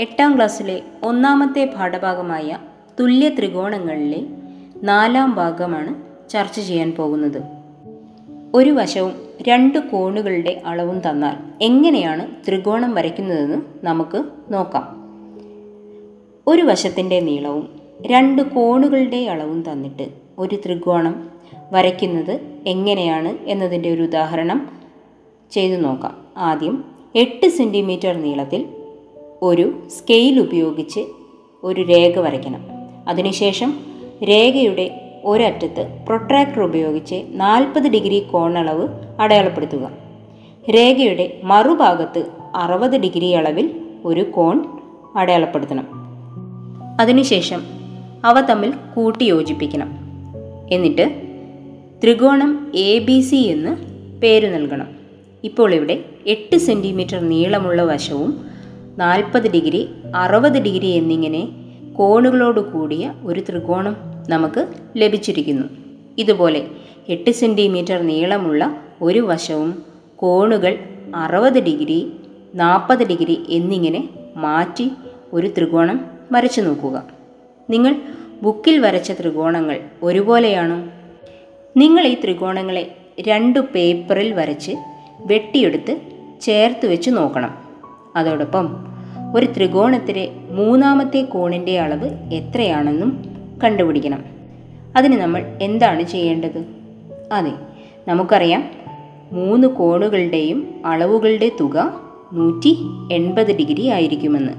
എട്ടാം ക്ലാസ്സിലെ ഒന്നാമത്തെ പാഠഭാഗമായ തുല്യ ത്രികോണങ്ങളിലെ നാലാം ഭാഗമാണ് ചർച്ച ചെയ്യാൻ പോകുന്നത്. ഒരു വശവും രണ്ട് കോണുകളുടെ അളവും തന്നാൽ എങ്ങനെയാണ് ത്രികോണം വരയ്ക്കുന്നതെന്ന് നമുക്ക് നോക്കാം. ഒരു വശത്തിന്റെ നീളവും രണ്ട് കോണുകളുടെ അളവും തന്നിട്ട് ഒരു ത്രികോണം വരയ്ക്കുന്നത് എങ്ങനെയാണ് എന്നതിന്റെ ഒരു ഉദാഹരണം ചെയ്തു നോക്കാം. ആദ്യം എട്ട് സെന്റിമീറ്റർ നീളത്തിൽ ഒരു സ്കെയിൽ ഉപയോഗിച്ച് ഒരു രേഖ വരയ്ക്കണം. അതിനുശേഷം രേഖയുടെ ഒരറ്റത്ത് പ്രൊട്രാക്ടർ ഉപയോഗിച്ച് നാൽപ്പത് ഡിഗ്രി കോണളവ് അടയാളപ്പെടുത്തുക. രേഖയുടെ മറുഭാഗത്ത് അറുപത് ഡിഗ്രി അളവിൽ ഒരു കോൺ അടയാളപ്പെടുത്തണം. അതിനുശേഷം അവ തമ്മിൽ കൂട്ടി യോജിപ്പിക്കണം എന്നിട്ട് ത്രികോണം എ ബി സി എന്ന് പേര് നൽകണം. ഇപ്പോൾ ഇവിടെ എട്ട് സെന്റിമീറ്റർ നീളമുള്ള വശവും നാൽപ്പത് ഡിഗ്രി അറുപത് ഡിഗ്രി എന്നിങ്ങനെ കോണുകളോട് കൂടിയ ഒരു ത്രികോണം നമുക്ക് ലഭിച്ചിരിക്കുന്നു. ഇതുപോലെ എട്ട് സെന്റിമീറ്റർ നീളമുള്ള ഒരു വശവും കോണുകൾ അറുപത് ഡിഗ്രി നാൽപ്പത് ഡിഗ്രി എന്നിങ്ങനെ മാറ്റി ഒരു ത്രികോണം വരച്ചു നോക്കുക. നിങ്ങൾ ബുക്കിൽ വരച്ച ത്രികോണങ്ങൾ ഒരുപോലെയാണോ? നിങ്ങൾ ഈ ത്രികോണങ്ങളെ രണ്ട് പേപ്പറിൽ വരച്ച് വെട്ടിയെടുത്ത് ചേർത്ത് വെച്ച് നോക്കണം. അതോടൊപ്പം ഒരു ത്രികോണത്തിലെ മൂന്നാമത്തെ കോണിന്റെ അളവ് എത്രയാണെന്നും കണ്ടുപിടിക്കണം. അതിന് നമ്മൾ എന്താണ് ചെയ്യേണ്ടത്? അതെ നമുക്കറിയാം. മൂന്ന് കോണുകളുടെയും അളവുകളുടെ തുക നൂറ്റി എൺപത് ഡിഗ്രി ആയിരിക്കുമെന്ന്.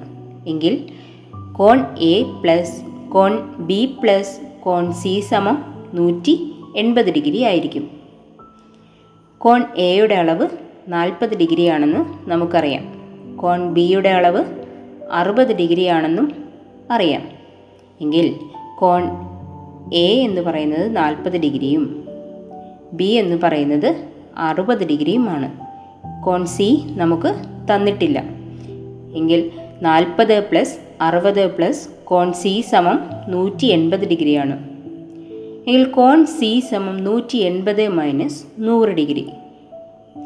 എങ്കിൽ കോൺ എ പ്ലസ് കോൺ ബി പ്ലസ് കോൺ സി സമം നൂറ്റി എൺപത് ഡിഗ്രി ആയിരിക്കും. കോൺ എയുടെ അളവ് നാൽപ്പത് ഡിഗ്രി ആണെന്ന് നമുക്കറിയാം. കോൺ ബിയുടെ അളവ് അറുപത് ഡിഗ്രിയാണെന്നും അറിയാം. എങ്കിൽ കോൺ എ എന്ന് പറയുന്നത് നാൽപ്പത് ഡിഗ്രിയും ബി എന്ന് പറയുന്നത് അറുപത് ഡിഗ്രിയുമാണ്. കോൺ സി നമുക്ക് തന്നിട്ടില്ല. എങ്കിൽ നാൽപ്പത് പ്ലസ് അറുപത് പ്ലസ് കോൺ സി സമം നൂറ്റി എൺപത് ഡിഗ്രിയാണ്. എങ്കിൽ കോൺ സി സമം നൂറ്റി എൺപത് മൈനസ് നൂറ് ഡിഗ്രി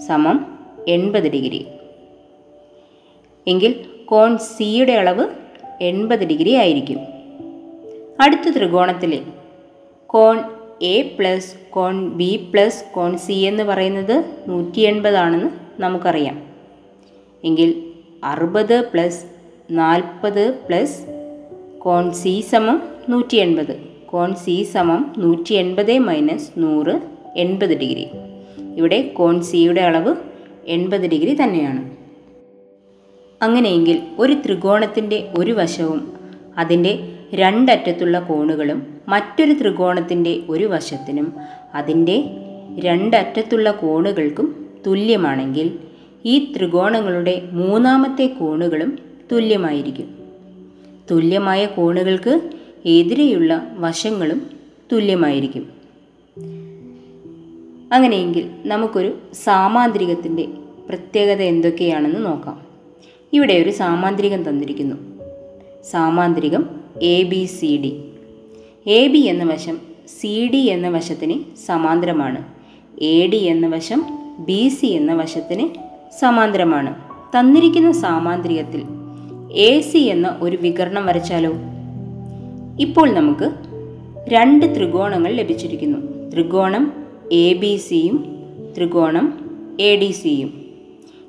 സമം എൺപത് ഡിഗ്രി. എങ്കിൽ കോൺ സിയുടെ അളവ് എൺപത് ഡിഗ്രി ആയിരിക്കും. അടുത്ത ത്രികോണത്തിലെ കോൺ എ പ്ലസ് കോൺ ബി പ്ലസ് കോൺ സി എന്ന് പറയുന്നത് നൂറ്റി എൺപതാണെന്ന് നമുക്കറിയാം. എങ്കിൽ അറുപത് പ്ലസ് നാൽപ്പത് പ്ലസ് കോൺ സി സമം നൂറ്റി എൺപത് കോൺ സി സമം നൂറ്റി എൺപത് മൈനസ് നൂറ് എൺപത് ഡിഗ്രി. ഇവിടെ കോൺ സിയുടെ അളവ് എൺപത് ഡിഗ്രി തന്നെയാണ്. അങ്ങനെയെങ്കിൽ ഒരു ത്രികോണത്തിന്റെ ഒരു വശവും അതിന്റെ രണ്ടറ്റത്തുള്ള കോണുകളും മറ്റൊരു ത്രികോണത്തിന്റെ ഒരു വശത്തിനും അതിന്റെ രണ്ടറ്റത്തുള്ള കോണുകൾക്കും തുല്യമാണെങ്കിൽ ഈ ത്രികോണങ്ങളുടെ മൂന്നാമത്തെ കോണുകളും തുല്യമായിരിക്കും. തുല്യമായ കോണുകൾക്ക് എതിരെയുള്ള വശങ്ങളും തുല്യമായിരിക്കും. അങ്ങനെയെങ്കിൽ നമുക്കൊരു സാമാന്ത്രികത്തിന്റെ പ്രത്യേകത എന്തൊക്കെയാണെന്ന് നോക്കാം. ഇവിടെ ഒരു സാമാന്ത്രികം തന്നിരിക്കുന്നു. സാമാന്ത്രികം A B C D A B എന്ന വശം സി ഡി എന്ന വശത്തിന് സമാന്തരമാണ്. എ ഡി എന്ന വശം ബി സി എന്ന വശത്തിന് സമാന്തരമാണ്. തന്നിരിക്കുന്ന സാമാന്ത്രികത്തിൽ എ സി എന്ന ഒരു വികരണം വരച്ചാലോ? ഇപ്പോൾ നമുക്ക് രണ്ട് ത്രികോണങ്ങൾ ലഭിച്ചിരിക്കുന്നു. ത്രികോണം എ ബി സിയും ത്രികോണം എ ഡി സിയും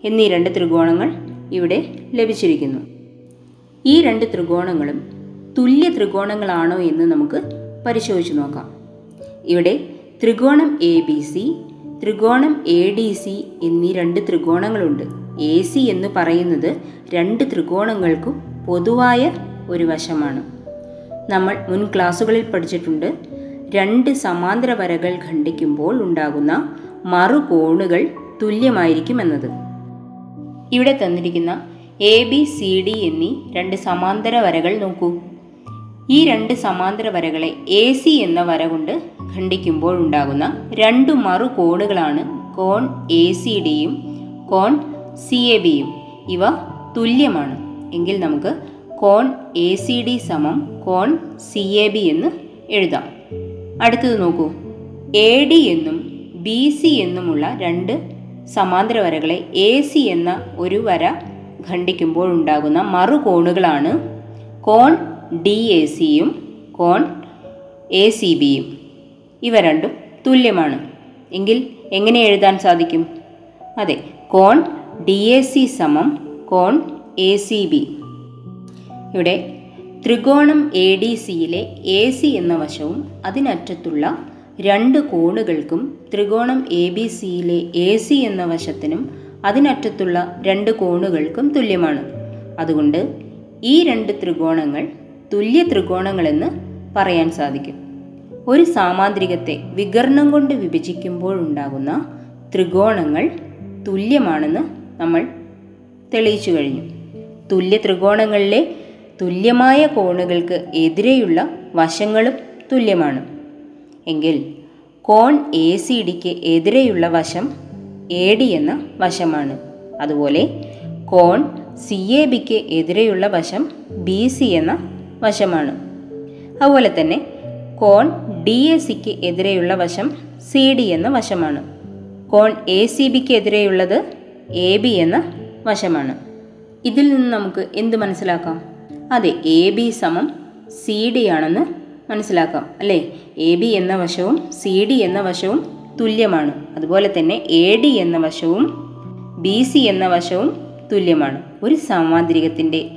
എന്നീ രണ്ട് ത്രികോണങ്ങൾ ഇവിടെ ലഭിച്ചിരിക്കുന്നു. ഈ രണ്ട് ത്രികോണങ്ങളും തുല്യ ത്രികോണങ്ങളാണോ എന്ന് നമുക്ക് പരിശോധിച്ച് നോക്കാം. ഇവിടെ ത്രികോണം എ ബി സി ത്രികോണം എ ഡി സി എന്നീ രണ്ട് ത്രികോണങ്ങളുണ്ട്. എ സി എന്ന് പറയുന്നത് രണ്ട് ത്രികോണങ്ങൾക്കും പൊതുവായ ഒരു വശമാണ്. നമ്മൾ മുൻ ക്ലാസ്സുകളിൽ പഠിച്ചിട്ടുണ്ട് രണ്ട് സമാന്തര വരകൾ ഖണ്ഡിക്കുമ്പോൾ ഉണ്ടാകുന്ന മറുകോണുകൾ തുല്യമായിരിക്കുമെന്നത് ഇവിടെ തന്നിരിക്കുന്ന എ ബി സി ഡി എന്നീ രണ്ട് സമാന്തര വരകൾ നോക്കൂ. ഈ രണ്ട് സമാന്തര വരകളെ എ സി എന്ന വര കൊണ്ട് ഖണ്ഡിക്കുമ്പോൾ ഉണ്ടാകുന്ന രണ്ട് മറുകോണുകളാണ് കോൺ എ സി ഡിയും കോൺ സി എ ബിയും ഇവ തുല്യമാണ്. എങ്കിൽ നമുക്ക് കോൺ എ സി ഡി സമം കോൺ സി എ ബി എന്ന് എഴുതാം. അടുത്തത് നോക്കൂ. എ ഡി എന്നും ബി സി എന്നുമുള്ള രണ്ട് സമാന്തര വരകളെ എ സി എന്ന ഒരു വര ഖണ്ഡിക്കുമ്പോൾ ഉണ്ടാകുന്ന മറുകോണുകളാണ് കോൺ ഡി എ സിയും കോൺ എ സി ബിയും ഇവ രണ്ടും തുല്യമാണ്. എങ്കിൽ എങ്ങനെ എഴുതാൻ സാധിക്കും? അതെ കോൺ ഡി എ സി സമം കോൺ എ സി ബി ഇവിടെ ത്രികോണം എ ഡി സിയിലെ എ സി എന്ന വശവും അതിനറ്റത്തുള്ള രണ്ട് കോണുകൾക്കും ത്രികോണം എ ബി സിയിലെ എ സി എന്ന വശത്തിനും അതിനറ്റത്തുള്ള രണ്ട് കോണുകൾക്കും തുല്യമാണ്. അതുകൊണ്ട് ഈ രണ്ട് ത്രികോണങ്ങൾ തുല്യ ത്രികോണങ്ങളെന്ന് പറയാൻ സാധിക്കും. ഒരു സാമാന്ത്രികത്തെ വികർണം കൊണ്ട് വിഭജിക്കുമ്പോഴുണ്ടാകുന്ന ത്രികോണങ്ങൾ തുല്യമാണെന്ന് നമ്മൾ തെളിയിച്ചു കഴിഞ്ഞു. തുല്യ ത്രികോണങ്ങളിലെ തുല്യമായ കോണുകൾക്ക് എതിരെയുള്ള വശങ്ങളും തുല്യമാണ്. എങ്കിൽ കോൺ എ സി ഡിക്ക് എതിരെയുള്ള വശം എ ഡി എന്ന വശമാണ്. അതുപോലെ കോൺ സി എ ബിക്ക് എതിരെയുള്ള വശം ബി സി എന്ന വശമാണ്. അതുപോലെ തന്നെ കോൺ ഡി എ സിക്ക് എതിരെയുള്ള വശം സി ഡി എന്ന വശമാണ്. കോൺ എ സി ബിക്ക് എതിരെയുള്ളത് എ ബി എന്ന വശമാണ്. ഇതിൽ നിന്ന് നമുക്ക് എന്ത് മനസ്സിലാക്കാം? അതെ എ ബി സമം സി ഡി ആണെന്ന് മനസ്സിലാക്കാം അല്ലേ? എ ബി എന്ന വശവും സി ഡി എന്ന വശവും തുല്യമാണ്. അതുപോലെ തന്നെ എ ഡി എന്ന വശവും ബി സി എന്ന വശവും തുല്യമാണ്. ഒരു സമാന്തരികത്തിന്റെ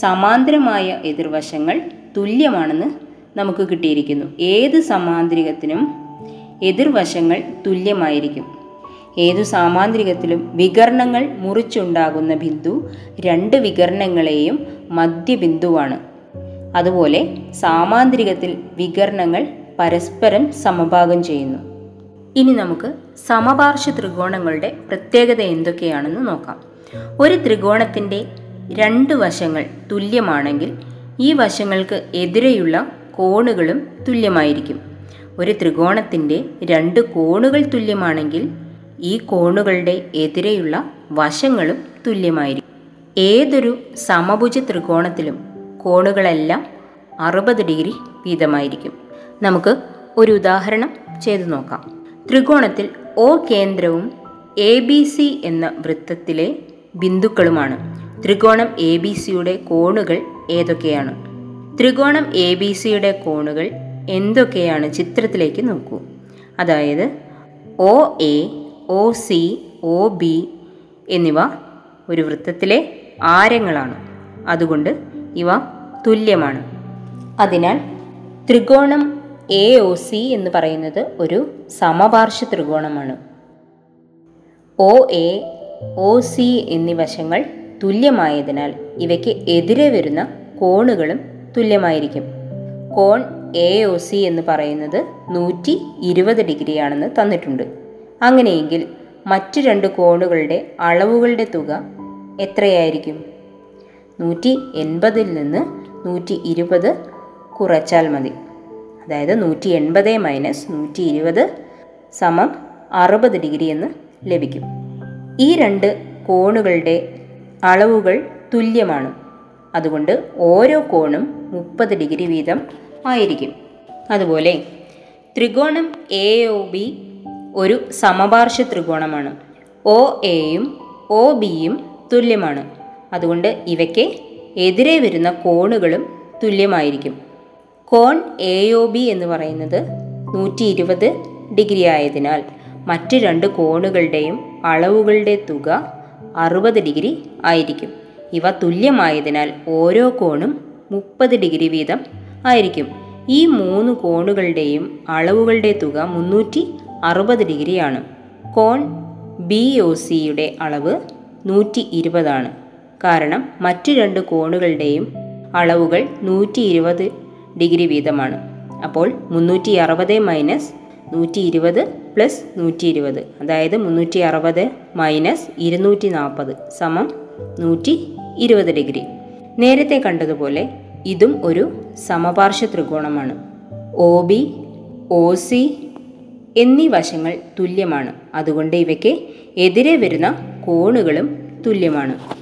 സമാന്തരമായ എതിർവശങ്ങൾ തുല്യമാണെന്ന് നമുക്ക് കിട്ടിയിരിക്കുന്നു. ഏത് സമാന്തരികത്തിനും എതിർവശങ്ങൾ തുല്യമായിരിക്കും. ഏതു സാമാന്ത്രികത്തിലും വികരണങ്ങൾ മുറിച്ചുണ്ടാകുന്ന ബിന്ദു രണ്ട് വികരണങ്ങളെയും മധ്യബിന്ദുവാണ്. അതുപോലെ സാമാന്ത്രികത്തിൽ വികരണങ്ങൾ പരസ്പരം സമഭാഗം ചെയ്യുന്നു. ഇനി നമുക്ക് സമപാർശ്വ ത്രികോണങ്ങളുടെ പ്രത്യേകത എന്തൊക്കെയാണെന്ന് നോക്കാം. ഒരു ത്രികോണത്തിന്റെ രണ്ട് വശങ്ങൾ തുല്യമാണെങ്കിൽ ഈ വശങ്ങൾക്ക് എതിരെയുള്ള കോണുകളും തുല്യമായിരിക്കും. ഒരു ത്രികോണത്തിന്റെ രണ്ട് കോണുകൾ തുല്യമാണെങ്കിൽ ഈ കോണുകളുടെ എതിരെയുള്ള വശങ്ങളും തുല്യമായിരിക്കും. ഏതൊരു സമഭുജ ത്രികോണത്തിലും കോണുകളെല്ലാം അറുപത് ഡിഗ്രി വീതമായിരിക്കും. നമുക്ക് ഒരു ഉദാഹരണം ചെയ്തു നോക്കാം. ത്രികോണത്തിൽ ഒ കേന്ദ്രവും എ ബി സി എന്ന വൃത്തത്തിലെ ബിന്ദുക്കളുമാണ്. ത്രികോണം എ ബി സിയുടെ കോണുകൾ ഏതൊക്കെയാണ്? ത്രികോണം എ ബി സിയുടെ കോണുകൾ എന്തൊക്കെയാണ്? ചിത്രത്തിലേക്ക് നോക്കൂ. അതായത് O A O C O B എന്നിവ ഒരു വൃത്തത്തിലെ ആരങ്ങളാണ്. അതുകൊണ്ട് ഇവ തുല്യമാണ്. അതിനാൽ ത്രികോണം എ ഒ സി എന്ന് പറയുന്നത് ഒരു സമപാർശ്വ ത്രികോണമാണ്. ഒ എ ഒ സി എന്നീ വശങ്ങൾ തുല്യമായതിനാൽ ഇവയ്ക്ക് എതിരെ വരുന്ന കോണുകളും തുല്യമായിരിക്കും. കോൺ എ ഒ സി എന്ന് പറയുന്നത് നൂറ്റി ഇരുപത് ഡിഗ്രിയാണെന്ന് തന്നിട്ടുണ്ട്. അങ്ങനെയെങ്കിൽ മറ്റു രണ്ട് കോണുകളുടെ അളവുകളുടെ തുക എത്രയായിരിക്കും? നൂറ്റി എൺപതിൽ നിന്ന് നൂറ്റി ഇരുപത് കുറച്ചാൽ മതി. അതായത് നൂറ്റി എൺപത് മൈനസ് നൂറ്റി ഇരുപത് സമം അറുപത് ഡിഗ്രി എന്ന് ലഭിക്കും. ഈ രണ്ട് കോണുകളുടെ അളവുകൾ തുല്യമാണ്. അതുകൊണ്ട് ഓരോ കോണും മുപ്പത് ഡിഗ്രി വീതം ആയിരിക്കും. അതുപോലെ ത്രികോണം എ ഒ ബി ഒരു സമപാർശ്വ ത്രികോണമാണ്. ഒ എയും ഒ ബിയും തുല്യമാണ്. അതുകൊണ്ട് ഇവയ്ക്ക് എതിരെ വരുന്ന കോണുകളും തുല്യമായിരിക്കും. കോൺ എ ഒ ബി എന്ന് പറയുന്നത് നൂറ്റി ഇരുപത് ഡിഗ്രി ആയതിനാൽ മറ്റ് രണ്ട് കോണുകളുടെയും അളവുകളുടെ തുക അറുപത് ഡിഗ്രി ആയിരിക്കും. ഇവ തുല്യമായതിനാൽ ഓരോ കോണും മുപ്പത് ഡിഗ്രി വീതം ആയിരിക്കും. ഈ മൂന്ന് കോണുകളുടെയും അളവുകളുടെ തുക മുന്നൂറ്റി അറുപത് ഡിഗ്രിയാണ്. കോൺ ബി ഒ സിയുടെ അളവ് നൂറ്റി ഇരുപതാണ് കാരണം മറ്റു രണ്ട് കോണുകളുടെയും അളവുകൾ നൂറ്റി ഇരുപത് ഡിഗ്രി വീതമാണ്. അപ്പോൾ മുന്നൂറ്റി അറുപത് മൈനസ് നൂറ്റി ഇരുപത് പ്ലസ് നൂറ്റി ഇരുപത് അതായത് മുന്നൂറ്റി അറുപത് മൈനസ് ഇരുന്നൂറ്റി നാൽപ്പത് സമം നൂറ്റി ഇരുപത് ഡിഗ്രി. നേരത്തെ കണ്ടതുപോലെ ഇതും ഒരു സമപാർശ്വ ത്രികോണമാണ്. ഒ ബി ഒ സി എന്നീ വശങ്ങൾ തുല്യമാണ്. അതുകൊണ്ട് ഇവയ്ക്ക് എതിരെ വരുന്ന കോണുകളും തുല്യമാണ്.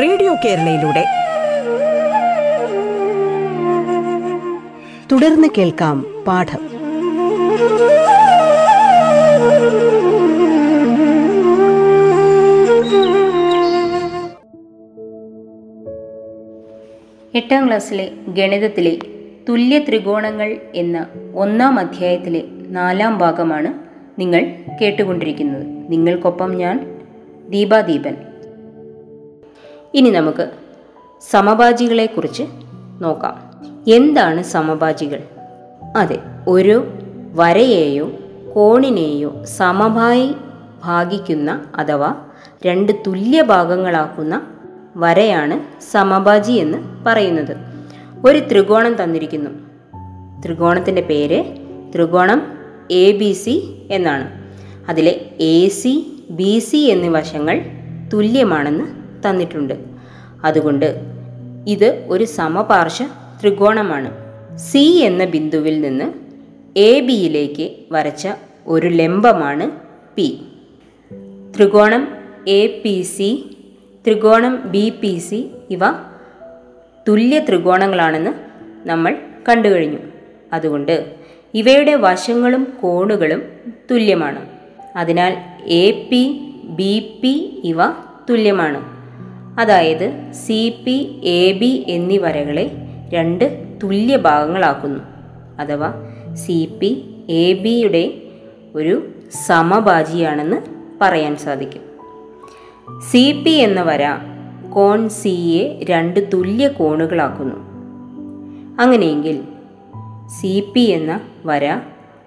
റേഡിയോ കേരളയിലൂടെ. തുടർന്ന് കേൾക്കാം പാഠം. എട്ടാം ക്ലാസ്സിലെ ഗണിതത്തിലെ തുല്യ ത്രികോണങ്ങൾ എന്ന ഒന്നാം അധ്യായത്തിലെ നാലാം ഭാഗമാണ് നിങ്ങൾ കേട്ടുകൊണ്ടിരിക്കുന്നത്. നിങ്ങൾക്കൊപ്പം ഞാൻ ദീപാദീപൻ. ഇനി നമുക്ക് സമഭാജികളെക്കുറിച്ച് നോക്കാം. എന്താണ് സമഭാജികൾ? അതെ ഒരു വരയെയോ കോണിനെയോ സമമായി ഭാഗിക്കുന്ന അഥവാ രണ്ട് തുല്യ ഭാഗങ്ങളാക്കുന്ന വരയാണ് സമഭാജി എന്ന് പറയുന്നത്. ഒരു ത്രികോണം തന്നിരിക്കുന്നു. ത്രികോണത്തിന്റെ പേര് ത്രികോണം എ ബി സി എന്നാണ്. അതിലെ എ സി ബി സി എന്നീ വശങ്ങൾ തുല്യമാണെന്ന് തന്നിട്ടുണ്ട്. അതുകൊണ്ട് ഇത് ഒരു സമപാർശ്വ ത്രികോണമാണ്. സി എന്ന ബിന്ദുവിൽ നിന്ന് എ ബിയിലേക്ക് വരച്ച ഒരു ലംബമാണ് പി ത്രികോണം എ പി സി ത്രികോണം ബി പി സി ഇവ തുല്യ ത്രികോണങ്ങളാണെന്ന് നമ്മൾ കണ്ടു കഴിഞ്ഞു. അതുകൊണ്ട് ഇവയുടെ വശങ്ങളും കോണുകളും തുല്യമാണ്. അതിനാൽ എ പി ബി പി ഇവ തുല്യമാണ്. അതായത് സി പി എ ബി എന്നീ വരകളെ രണ്ട് തുല്യ ഭാഗങ്ങളാക്കുന്നു. അഥവാ സി പി എ ബിയുടെ ഒരു സമഭാജിയാണെന്ന് പറയാൻ സാധിക്കും. സി പി എന്ന വര കോൺ സിയെ രണ്ട് തുല്യ കോണുകളാക്കുന്നു. അങ്ങനെയെങ്കിൽ സി പി എന്ന വര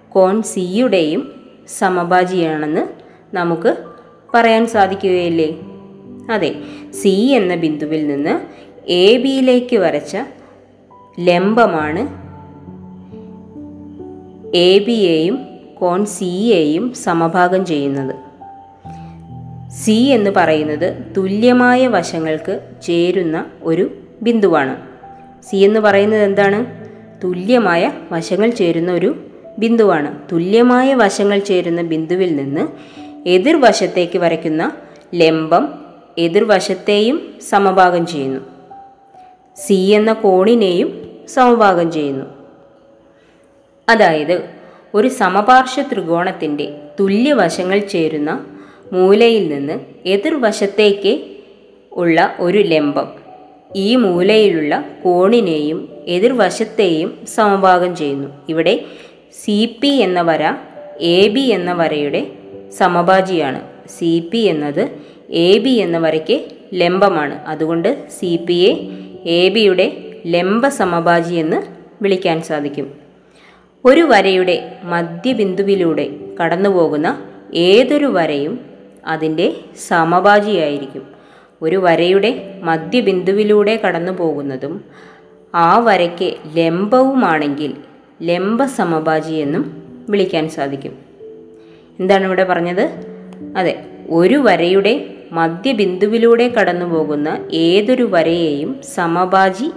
കോൺ സിയുടെയും സമഭാജിയാണെന്ന് നമുക്ക് പറയാൻ സാധിക്കുകയില്ലേ? അതെ. സി എന്ന ബിന്ദുവിൽ നിന്ന് എ ബിയിലേക്ക് വരച്ച ലംബമാണ് എ ബിയെയും കോൺ സിയെയും സമഭാഗം ചെയ്യുന്നത്. സി എന്ന് പറയുന്നത് തുല്യമായ വശങ്ങൾക്ക് ചേരുന്ന ഒരു ബിന്ദുവാണ്. സി എന്ന് പറയുന്നത് എന്താണ്? തുല്യമായ വശങ്ങൾ ചേരുന്ന ഒരു ബിന്ദുവാണ്. തുല്യമായ വശങ്ങൾ ചേരുന്ന ബിന്ദുവിൽ നിന്ന് എതിർവശത്തേക്ക് വരയ്ക്കുന്ന ലംബം എതിർവശത്തെയും സമഭാഗം ചെയ്യുന്നു. സി എന്ന കോണിനെയും സമഭാഗം ചെയ്യുന്നു. അതായത് ഒരു സമപാർശ്വ ത്രികോണത്തിന്റെ തുല്യവശങ്ങൾ ചേരുന്ന മൂലയിൽ നിന്ന് എതിർവശത്തേക്ക് ഉള്ള ഒരു ലംബം ഈ മൂലയിലുള്ള കോണിനെയും എതിർവശത്തെയും സമഭാഗം ചെയ്യുന്നു. ഇവിടെ സി പി എന്ന വര എ ബി എന്ന വരയുടെ സമഭാജിയാണ്. സി പി എന്നത് എ ബി എന്ന വരയ്ക്ക് ലംബമാണ്. അതുകൊണ്ട് സി പി എ എ ബിയുടെ ലംബ സമഭാജി എന്ന് വിളിക്കാൻ സാധിക്കും. ഒരു വരയുടെ മധ്യബിന്ദുവിലൂടെ കടന്നുപോകുന്ന ഏതൊരു വരയും അതിന്റെ സമഭാജിയായിരിക്കും ഒരു വരയുടെ മധ്യബിന്ദുവിലൂടെ കടന്നു പോകുന്നതും ആ വരയ്ക്ക് ലംബവുമാണെങ്കിൽ ലംബ സമഭാജി എന്നും വിളിക്കാൻ സാധിക്കും. എന്താണ് ഇവിടെ പറഞ്ഞത്? അതെ ഒരു വരയുടെ മധ്യബിന്ദുവിലൂടെ കടന്നു പോകുന്ന ഏതൊരു വരയെയും സമഭാജി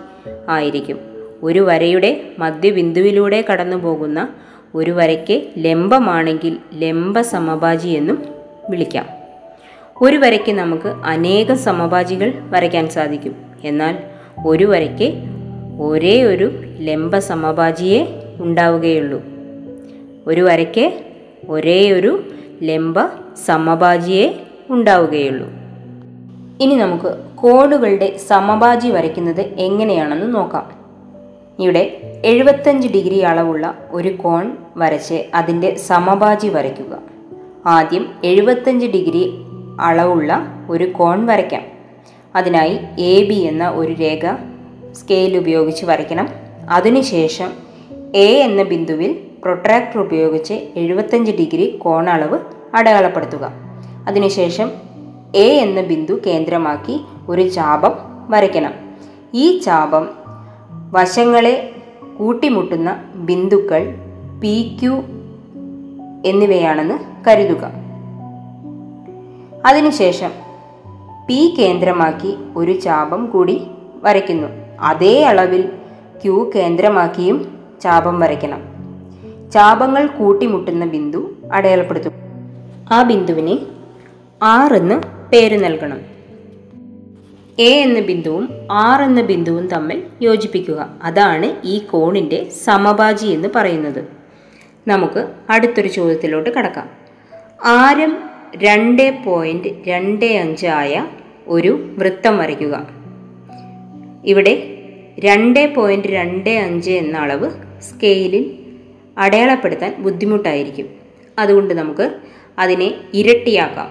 ആയിരിക്കും. ഒരു വരയുടെ മധ്യബിന്ദുവിലൂടെ കടന്നു പോകുന്ന ഒരു വരയ്ക്ക് ലംബമാണെങ്കിൽ ലംബ സമഭാജി എന്നും വിളിക്കാം. ഒരു വരയ്ക്ക് നമുക്ക് അനേകം സമഭാജികൾ വരയ്ക്കാൻ സാധിക്കും. എന്നാൽ ഒരു വരയ്ക്ക് ഒരേ ഒരു ലംബ സമഭാജിയെ ഉണ്ടാവുകയുള്ളൂ. ഒരു വരയ്ക്ക് ഒരേ ഒരു ലംബ സമഭാജിയെ ഉണ്ടാവുകയുള്ളൂ. ഇനി നമുക്ക് കോണുകളുടെ സമഭാജി വരയ്ക്കുന്നത് എങ്ങനെയാണെന്ന് നോക്കാം. ഇവിടെ എഴുപത്തഞ്ച് ഡിഗ്രി അളവുള്ള ഒരു കോൺ വരച്ച് അതിന്റെ സമഭാജി വരയ്ക്കുക. ആദ്യം എഴുപത്തഞ്ച് ഡിഗ്രി അളവുള്ള ഒരു കോൺ വരയ്ക്കാം. അതിനായി എ ബി എന്ന ഒരു രേഖ സ്കെയിൽ ഉപയോഗിച്ച് വരയ്ക്കണം. അതിനുശേഷം എ എന്ന ബിന്ദുവിൽ പ്രൊട്രാക്ടർ ഉപയോഗിച്ച് എഴുപത്തഞ്ച് ഡിഗ്രി കോണളവ് അടയാളപ്പെടുത്തുക. അതിനുശേഷം എ എന്ന ബിന്ദു കേന്ദ്രമാക്കി ഒരു ചാപം വരയ്ക്കണം. ഈ ചാപം വശങ്ങളെ കൂട്ടിമുട്ടുന്ന ബിന്ദുക്കൾ പി ക്യു എന്നിവയാണെന്ന് കരുതുക. അതിനുശേഷം പി കേന്ദ്രമാക്കി ഒരു ചാപം കൂടി വരയ്ക്കുന്നു. അതേ അളവിൽ ക്യൂ കേന്ദ്രമാക്കിയും ചാപം വരയ്ക്കണം. ചാപങ്ങൾ കൂട്ടിമുട്ടുന്ന ബിന്ദു അടയാളപ്പെടുത്തും ആ ബിന്ദുവിന് ആർ എന്ന് പേര് നൽകണം. എ എന്ന ബിന്ദുവും ആർ എന്ന ബിന്ദുവും തമ്മിൽ യോജിപ്പിക്കുക. അതാണ് ഈ കോണിന്റെ സമഭാജി എന്ന് പറയുന്നത്. നമുക്ക് അടുത്തൊരു ചോദ്യത്തിലോട്ട് കടക്കാം. ആരം രണ്ട് പോയിന്റ് രണ്ട് അഞ്ച് ആയ ഒരു വൃത്തം വരയ്ക്കുക. ഇവിടെ രണ്ട് പോയിന്റ് രണ്ട് അഞ്ച് എന്ന അളവ് സ്കെയിലിൽ അടയാളപ്പെടുത്താൻ ബുദ്ധിമുട്ടായിരിക്കും. അതുകൊണ്ട് നമുക്ക് അതിനെ ഇരട്ടിയാക്കാം.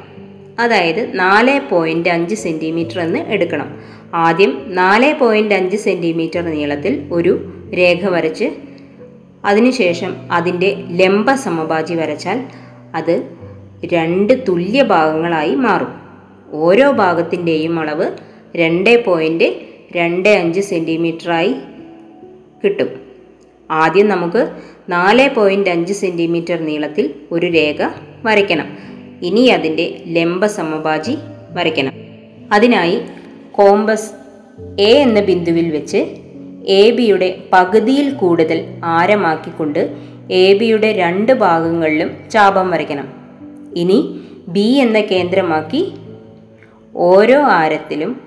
അതായത് നാല് പോയിന്റ് അഞ്ച് സെന്റിമീറ്റർ എന്ന് എടുക്കണം. ആദ്യം നാല് പോയിന്റ് അഞ്ച് സെന്റിമീറ്റർ നീളത്തിൽ ഒരു രേഖ വരച്ച് അതിനുശേഷം അതിന്റെ ലംബ സമഭാജി വരച്ചാൽ അത് രണ്ട് തുല്യ ഭാഗങ്ങളായി മാറും. ഓരോ ഭാഗത്തിന്റെയും അളവ് രണ്ട് പോയിന്റ് രണ്ട് അഞ്ച് സെന്റിമീറ്ററായി കിട്ടും. ആദ്യം നമുക്ക് നാല് പോയിന്റ് അഞ്ച് സെന്റിമീറ്റർ നീളത്തിൽ ഒരു രേഖ വരയ്ക്കണം ഇനി അതിന്റെ ലംബ സമഭാജി വരയ്ക്കണം അതിനായി കോമ്പസ് എ എന്ന ബിന്ദുവിൽ വെച്ച് എ ബിയുടെ പകുതിയിൽ കൂടുതൽ ആരമാക്കിക്കൊണ്ട് എ ബിയുടെ രണ്ട് ഭാഗങ്ങളിലും ചാപം വരയ്ക്കണം. ഇനി ബി എന്ന കേന്ദ്രമാക്കി ഓരോ ആരത്തിലും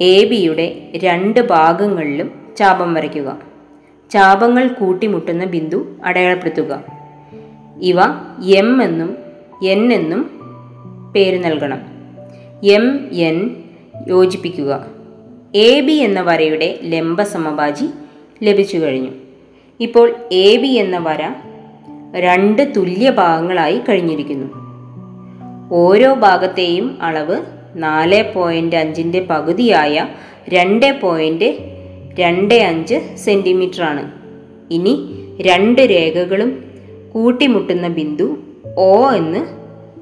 എ ബിയുടെ രണ്ട് ഭാഗങ്ങളിലും ചാപം വരയ്ക്കുക. ചാപങ്ങൾ കൂട്ടിമുട്ടുന്ന ബിന്ദു അടയാളപ്പെടുത്തുക. ഇവ എം എന്നും എൻ എന്നും പേര് നൽകണം. എം എൻ യോജിപ്പിക്കുക. എ ബി എന്ന വരയുടെ ലംബ സമഭാജി ലഭിച്ചു കഴിഞ്ഞു. ഇപ്പോൾ എ ബി എന്ന വര രണ്ട് തുല്യ ഭാഗങ്ങളായി കഴിഞ്ഞിരിക്കുന്നു. ഓരോ ഭാഗത്തെയും അളവ് നാല് പോയിന്റ് അഞ്ചിന്റെ പകുതിയായ രണ്ട് പോയിന്റ് രണ്ട് അഞ്ച് സെന്റിമീറ്ററാണ് ഇനി രണ്ട് രേഖകളും കൂട്ടിമുട്ടുന്ന ബിന്ദു ഒ എന്ന്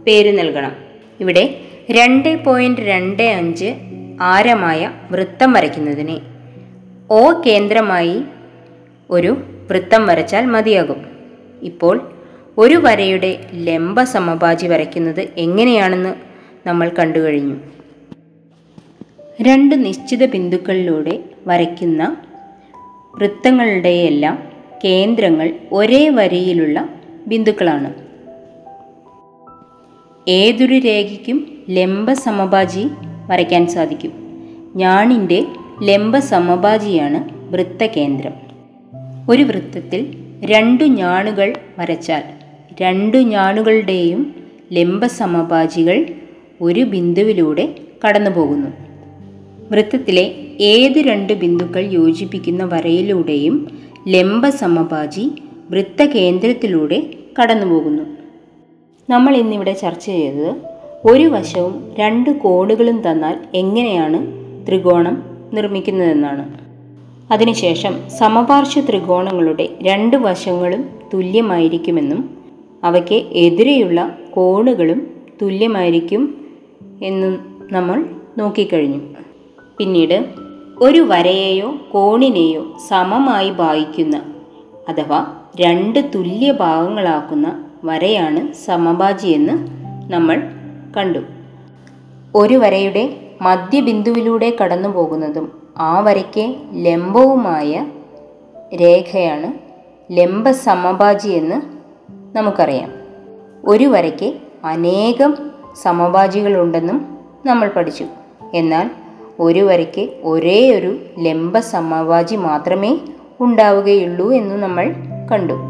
പേര് നൽകണം. ഇവിടെ രണ്ട് പോയിന്റ് രണ്ട് അഞ്ച് ആരമായ വൃത്തം വരയ്ക്കുന്നതിന് ഒ കേന്ദ്രമായി ഒരു വൃത്തം വരച്ചാൽ മതിയാകും. ഇപ്പോൾ ഒരു വരയുടെ ലംബ സമഭാജി വരയ്ക്കുന്നത് എങ്ങനെയാണെന്ന് നമ്മൾ കണ്ടു കഴിഞ്ഞു. രണ്ട് നിശ്ചിത ബിന്ദുക്കളിലൂടെ വരയ്ക്കുന്ന വൃത്തങ്ങളുടെയെല്ലാം കേന്ദ്രങ്ങൾ ഒരേ വരിയിലുള്ള ബിന്ദുക്കളാണ്. ഏതൊരു രേഖയ്ക്കും ലംബ സമഭാജി വരയ്ക്കാൻ സാധിക്കും. ഞാണിന്റെ ലംബ സമഭാജിയാണ് വൃത്തകേന്ദ്രം. ഒരു വൃത്തത്തിൽ രണ്ടു ഞാണുകൾ വരച്ചാൽ രണ്ടു ഞാണുകളുടെയും ലംബ സമഭാജികൾ ഒരു ബിന്ദുവിലൂടെ കടന്നു പോകുന്നു വൃത്തത്തിലെ ഏത് രണ്ട് ബിന്ദുക്കൾ യോജിപ്പിക്കുന്ന വരയിലൂടെയും ലംബ സമഭാജി വൃത്തകേന്ദ്രത്തിലൂടെ കടന്നുപോകുന്നു. നമ്മൾ ഇന്നിവിടെ ചർച്ച ചെയ്തത് ഒരു വശവും രണ്ട് കോണുകളും തന്നാൽ എങ്ങനെയാണ് ത്രികോണം നിർമ്മിക്കുന്നതെന്നാണ്. അതിനുശേഷം സമപാർശ്വ ത്രികോണങ്ങളുടെ രണ്ട് വശങ്ങളും തുല്യമായിരിക്കുമെന്നും അവയ്ക്ക് എതിരെയുള്ള കോണുകളും തുല്യമായിരിക്കും എന്നും നമ്മൾ നോക്കിക്കഴിഞ്ഞു. പിന്നീട് ഒരു വരയെയോ കോണിനെയോ സമമായി ഭാഗിക്കുന്ന അഥവാ രണ്ട് തുല്യ ഭാഗങ്ങളാക്കുന്ന വരയാണ് സമഭാജി എന്ന് നമ്മൾ കണ്ടു. ഒരു വരയുടെ മധ്യബിന്ദുവിലൂടെ കടന്നു പോകുന്നതും ആ വരയ്ക്ക് ലംബവുമായ രേഖയാണ് ലംബ സമഭാജി എന്ന് നമുക്കറിയാം. ഒരു വരയ്ക്ക് അനേകം സമഭാജികളുണ്ടെന്നും നമ്മൾ പഠിച്ചു. എന്നാൽ ഒരു വരയ്ക്ക് ഒരേ ഒരു ലംബ സമഭാജി മാത്രമേ ഉണ്ടാവുകയുള്ളൂ എന്ന് നമ്മൾ കണ്ടു.